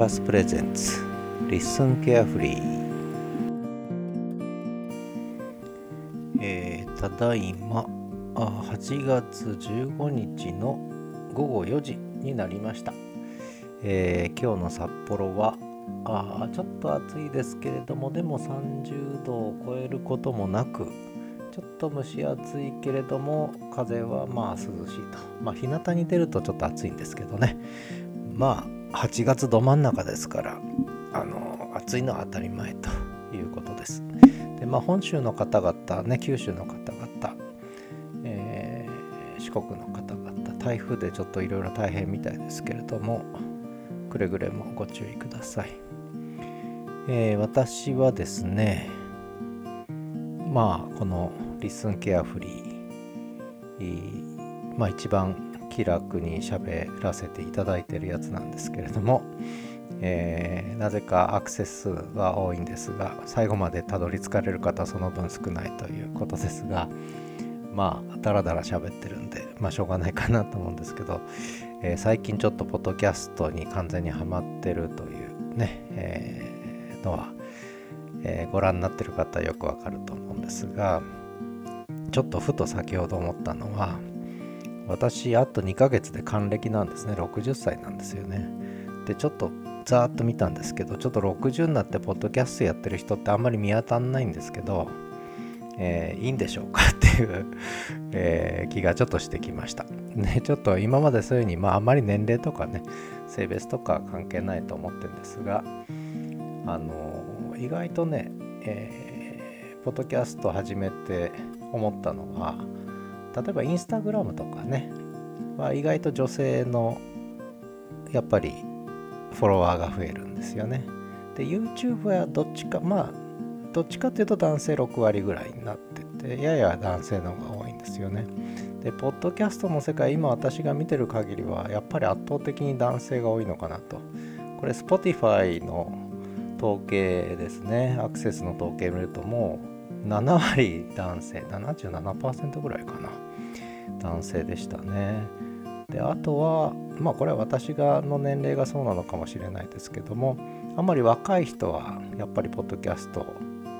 パスプレゼンツ Listen Carefully. えー、ただいま。あ8月15日の午後4時になりました、えー、今日の札幌はあちょっと暑いですけれどもでも30度を超えることもなくちょっと蒸し暑いけれども風はまあ涼しいと。まあ日向に出るとちょっと暑いんですけどね。まあ8月ど真ん中ですからあの暑いのは当たり前ということです。でまあ本州の方々ね九州の方々、えー、四国の方々台風でちょっといろいろ大変みたいですけれどもくれぐれもご注意ください、えー、私はですねまあこのリスンケアフリーまあ一番気楽に喋らせていただいてるやつなんですけれども、えー、なぜかアクセス数は多いんですが最後までたどり着かれる方その分少ないということですがまあダラダラ喋ってるんでまあしょうがないかなと思うんですけど、えー、最近ちょっとポッドキャストに完全にはまってるというね、えー、のはえー、ご覧になってる方よくわかると思うんですがちょっとふと先ほど思ったのは私あと2ヶ月で還暦なんですね。60歳なんですよね。でちょっとざーっと見たんですけどちょっと60になってポッドキャストやってる人ってあんまり見当たんないんですけど、えー、いいんでしょうかっていうえ、気がちょっとしてきました。ねちょっと今までそういうふうにまああんまり年齢とかね性別とか関係ないと思ってるんですがあの意外とね、えー、ポッドキャスト始めて思ったのは例えばインスタグラムとかねは意外と女性のやっぱりフォロワーが増えるんですよね。で YouTube はどっちかまあどっちかっていうと男性6割ぐらいになっててやや男性の方が多いんですよね。でポッドキャストの世界今私が見てる限りはやっぱり圧倒的に男性が多いのかなと。これ Spotify の統計ですねアクセスの統計見るともう7割男性77%ぐらいかな。男性でしたね。であとはまあこれは私がの年齢がそうなのかもしれないですけどもあんまり若い人はやっぱりポッドキャストを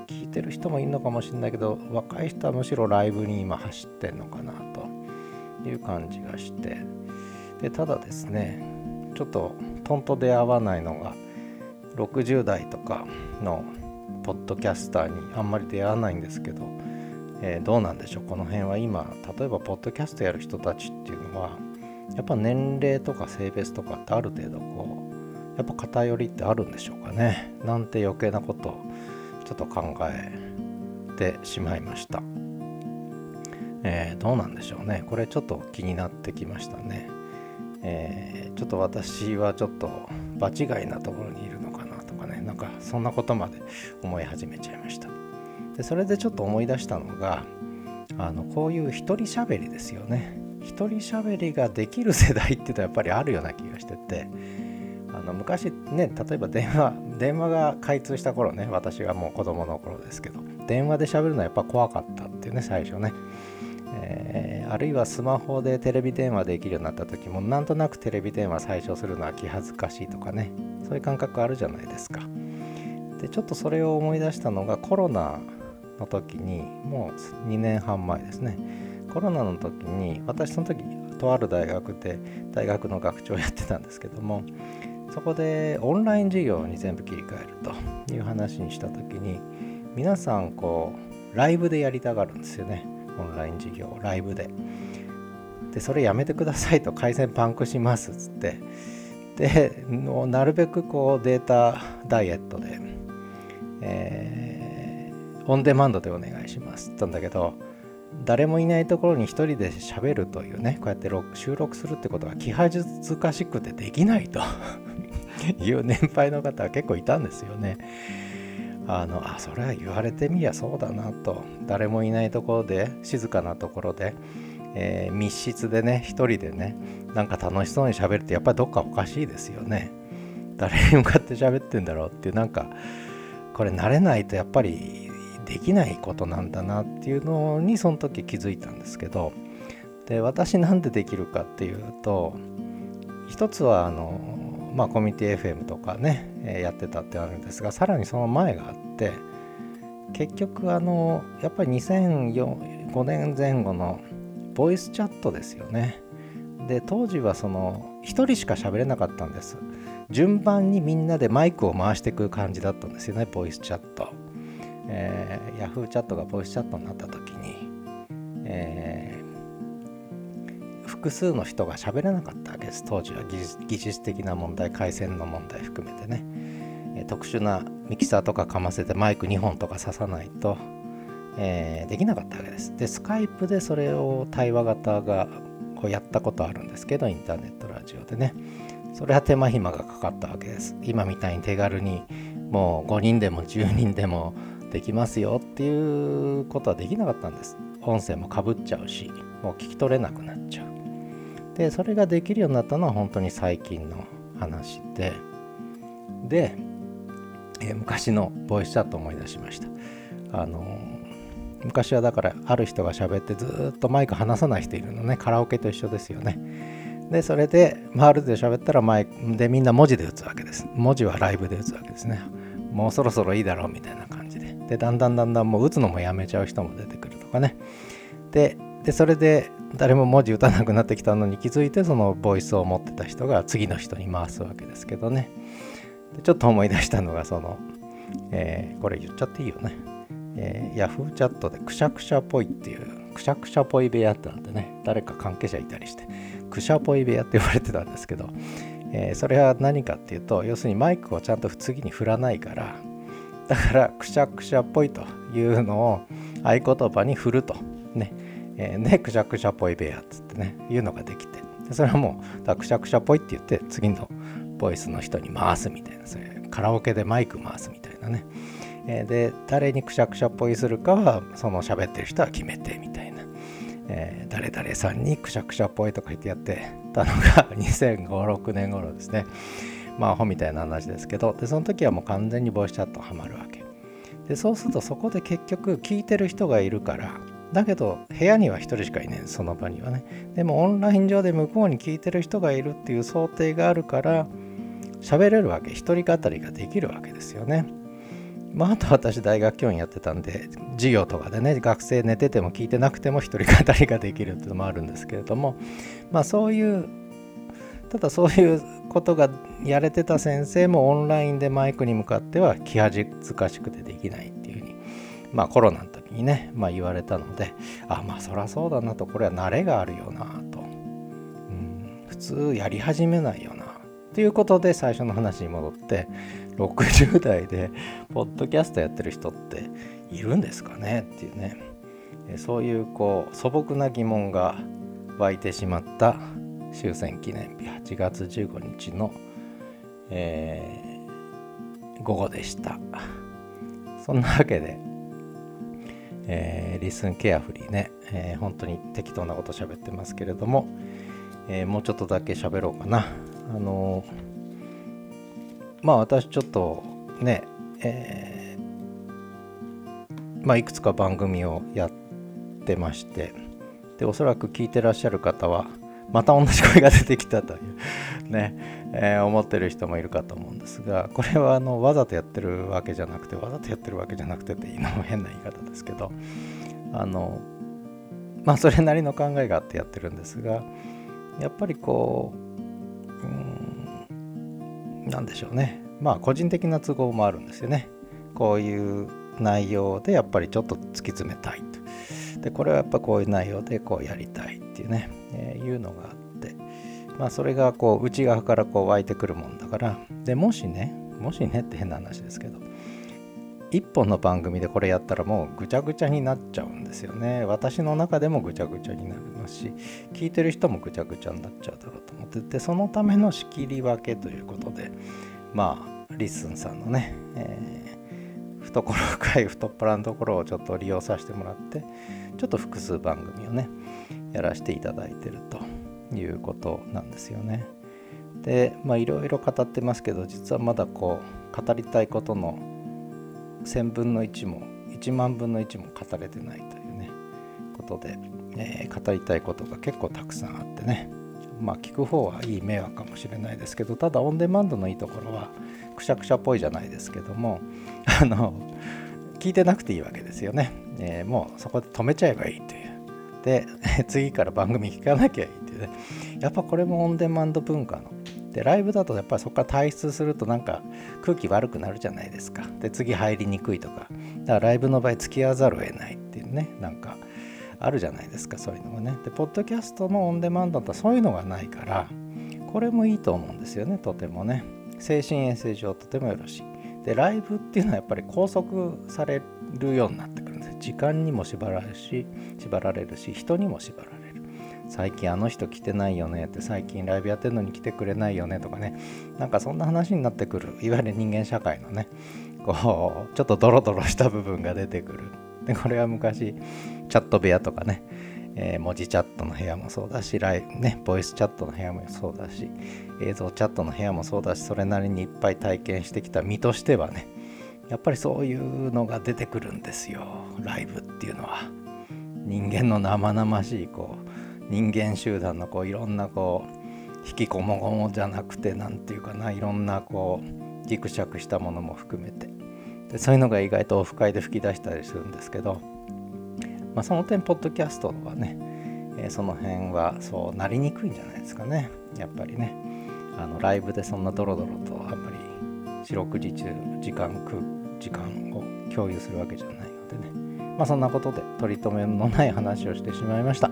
聞いてる人もいるのかもしれないけど若い人はむしろライブに今走ってんのかなという感じがして。でただですねちょっとトンと出会わないのが60代とかのポッドキャスターにあんまり出会わないんですけど、えー、どうなんでしょう？この辺は今例えばポッドキャストやる人たちっていうのはやっぱ年齢とか性別とかってある程度こうやっぱ偏りってあるんでしょうかね？なんて余計なことをちょっと考えてしまいました、えー、どうなんでしょうね？これちょっと気になってきましたね、えー、ちょっと私はちょっと場違いなところにいるのかそんなことまで思い始めちゃいました。でそれでちょっと思い出したのがあのこういう一人喋りですよね。一人喋りができる世代っていうのはやっぱりあるような気がしててあの昔ね例えば電話電話が開通した頃ね私がもう子供の頃ですけど電話で喋るのはやっぱ怖かったっていうね最初ね。えー、あるいはスマホでテレビ電話できるようになった時もなんとなくテレビ電話最初するのは気恥ずかしいとかねそういう感覚あるじゃないですか。でちょっとそれを思い出したのがコロナの時にもう2年半前ですね。コロナの時に私その時とある大学で大学の学長をやってたんですけどもそこでオンライン授業に全部切り替えるという話にした時に皆さんこうライブでやりたがるんですよね。オンライン授業ライブで。でそれやめてくださいと回線パンクしますっつって。でなるべくこうデータダイエットで、えー、オンデマンドでお願いします。って言ったんだけど誰もいないところに一人で喋るというねこうやって収録するってことが気恥ずかしくてできないと いう年配の方は結構いたんですよね。あのあそれは言われてみりゃそうだなと。誰もいないところで静かなところで、えー、密室でね一人でねなんか楽しそうに喋るってやっぱりどっかおかしいですよね。誰に向かって喋ってんだろうっていうなんかこれ慣れないとやっぱりできないことなんだなっていうのにその時気づいたんですけどで私なんでできるかっていうと一つはあのまあ、コミュニティ FM とかね、やってたってあるんですがさらにその前があって結局あのやっぱり2005年前後のボイスチャットですよね。で当時はその1人しか喋れなかったんです。順番にみんなでマイクを回していく感じだったんですよねボイスチャット、えー、Yahoo チャットがボイスチャットになった時に、えー、複数の人が喋れなかったわけです。当時は技術的な問題回線の問題含めてね、え、特殊なミキサーとかかませてマイク2本とか刺さないと、えー、できなかったわけです。でスカイプでそれを対話型がこうやったことあるんですけどインターネットラジオでね。それは手間暇がかかったわけです。今みたいに手軽にもう5人でも10人でもできますよっていうことはできなかったんです。音声もかぶっちゃうしもう聞き取れなくなっちゃう。でそれができるようになったのは本当に最近の話で。で、え、昔のボイスチャット思い出しました。あの、昔はだからある人が喋ってずっとマイク離さない人いるのね。カラオケと一緒ですよね。でそれで、まあ、ある程度喋ったらマイクでみんな文字で打つわけです。文字はライブで打つわけですね。もうそろそろいいだろうみたいな感じで。でだんだんだんだんもう打つのもやめちゃう人も出てくるとかね。ででそれで誰も文字打たなくなってきたのに気づいてそのボイスを持ってた人が次の人に回すわけですけどね。でちょっと思い出したのがその、えー、これ言っちゃっていいよね、えー、ヤフーチャットでくしゃくしゃぽいっていうくしゃくしゃぽい部屋ってなんてね。誰か関係者いたりして。クシャポイ部屋って呼ばれてたんですけど、えー、それは何かっていうと要するにマイクをちゃんと次に振らないからだからくしゃくしゃっぽいというのを合言葉に振ると。ね、えー、でくしゃくしゃっぽい部屋っつってねいうのができて。でそれはもうだくしゃくしゃっぽいって言って次のボイスの人に回すみたいな。それカラオケでマイク回すみたいなね、えー、で誰にくしゃくしゃっぽいするかはその喋ってる人は決めてみたいな。えー、誰々さんにくしゃくしゃっぽいとか言ってやってたのが 2005、6年頃ですね。まあ、アホみたいな話ですけど、で、その時はもう完全にボイスチャットハマるわけ。で、そうするとそこで結局聞いてる人がいるから、だけど部屋には1人しかいないその場にはね。でもオンライン上で向こうに聞いてる人がいるっていう想定があるから、喋れるわけ、一人語りができるわけですよね。まあ、あと私大学教員やってたんで授業とかでね学生寝てても聞いてなくても一人語りができるっていうのもあるんですけれどもまあそういうただそういうことがやれてた先生もオンラインでマイクに向かっては気恥ずかしくてできないっていうふうにまあコロナの時にね、まあ、言われたのであまあそりゃそうだなとこれは慣れがあるよなと、うん、普通やり始めないよな。ということで最初の話に戻って60代でポッドキャストやってる人っているんですかねっていうね。そういうこう素朴な疑問が湧いてしまった終戦記念日8月15日の、えー、午後でした。そんなわけで、えー、リスンケアフリーね、えー、本当に適当なこと喋ってますけれども、えー、もうちょっとだけ喋ろうかな。あのまあ私ちょっとね、えー、まあいくつか番組をやってまして、で、おそらく聞いてらっしゃる方は、また同じ声が出てきたという ね、えー、思ってる人もいるかと思うんですが、これはあのわざとやってるわけじゃなくて、わざとやってるわけじゃなくてっていうのも変な言い方ですけど、あの、まあそれなりの考えがあってやってるんですが、やっぱりこう、なんでしょうね。まあ個人的な都合もあるんですよね。こういう内容でやっぱりちょっと突き詰めたいと。でこれはやっぱこういう内容でこうやりたいっていうね、えー、いうのがあって。まあそれがこう内側からこう湧いてくるもんだから。でもしねもしねって変な話ですけど。一本の番組でこれやったらもうぐちゃぐちゃになっちゃうんですよね。私の中でもぐちゃぐちゃになりますし聞いてる人もぐちゃぐちゃになっちゃうだろうと思っててそのための仕切り分けということでまあ LISTEN さんのね、えー、懐深い太っ腹のところをちょっと利用させてもらってちょっと複数番組をねやらせていただいてるということなんですよね。でまあいろいろ語ってますけど実はまだこう語りたいことの1000分の1も1万分の1も語れてないというねことで、えー、語りたいことが結構たくさんあってね。まあ聞く方はいい迷惑かもしれないですけどただオンデマンドのいいところはくしゃくしゃっぽいじゃないですけども あの聞いてなくていいわけですよね、えー、もうそこで止めちゃえばいいという。で 次から番組聞かなきゃいいっていうね。やっぱこれもオンデマンド文化の。でライブだとやっぱりそこから退出するとなんか空気悪くなるじゃないですか。で次入りにくいとか。だからライブの場合付き合わざるを得ないっていうね。なんかあるじゃないですかそういうのがね。でポッドキャストのオンデマンドだとそういうのがないからこれもいいと思うんですよねとてもね。精神衛生上とてもよろしい。でライブっていうのはやっぱり拘束されるようになってくるんです時間にも縛られるし縛られるし人にも縛られる。最近あの人来てないよねって最近ライブやってるのに来てくれないよねとかね。なんかそんな話になってくる。いわゆる人間社会のね。こうちょっとドロドロした部分が出てくる。これは昔チャット部屋とかね、えー、文字チャットの部屋もそうだしライねボイスチャットの部屋もそうだし映像チャットの部屋もそうだしそれなりにいっぱい体験してきた身としてはねやっぱりそういうのが出てくるんですよライブっていうのは。人間の生々しいこう人間集団のこういろんなこう引きこもごもじゃなくて何て言うかないろんなこうギクシャクしたものも含めて。でそういうのが意外とオフ会で吹き出したりするんですけど、まあ、その点ポッドキャストはね、えー、その辺はそうなりにくいんじゃないですかね。やっぱりね。あのライブでそんなドロドロとあんまり四六時中時間空時間を共有するわけじゃないのでね。まあそんなことで取り留めのない話をしてしまいました。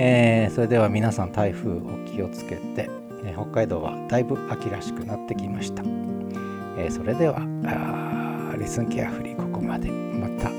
えー、それでは皆さん台風お気をつけて、えー、北海道はだいぶ秋らしくなってきました、えー、それではレッスンケアフリーここまで。また。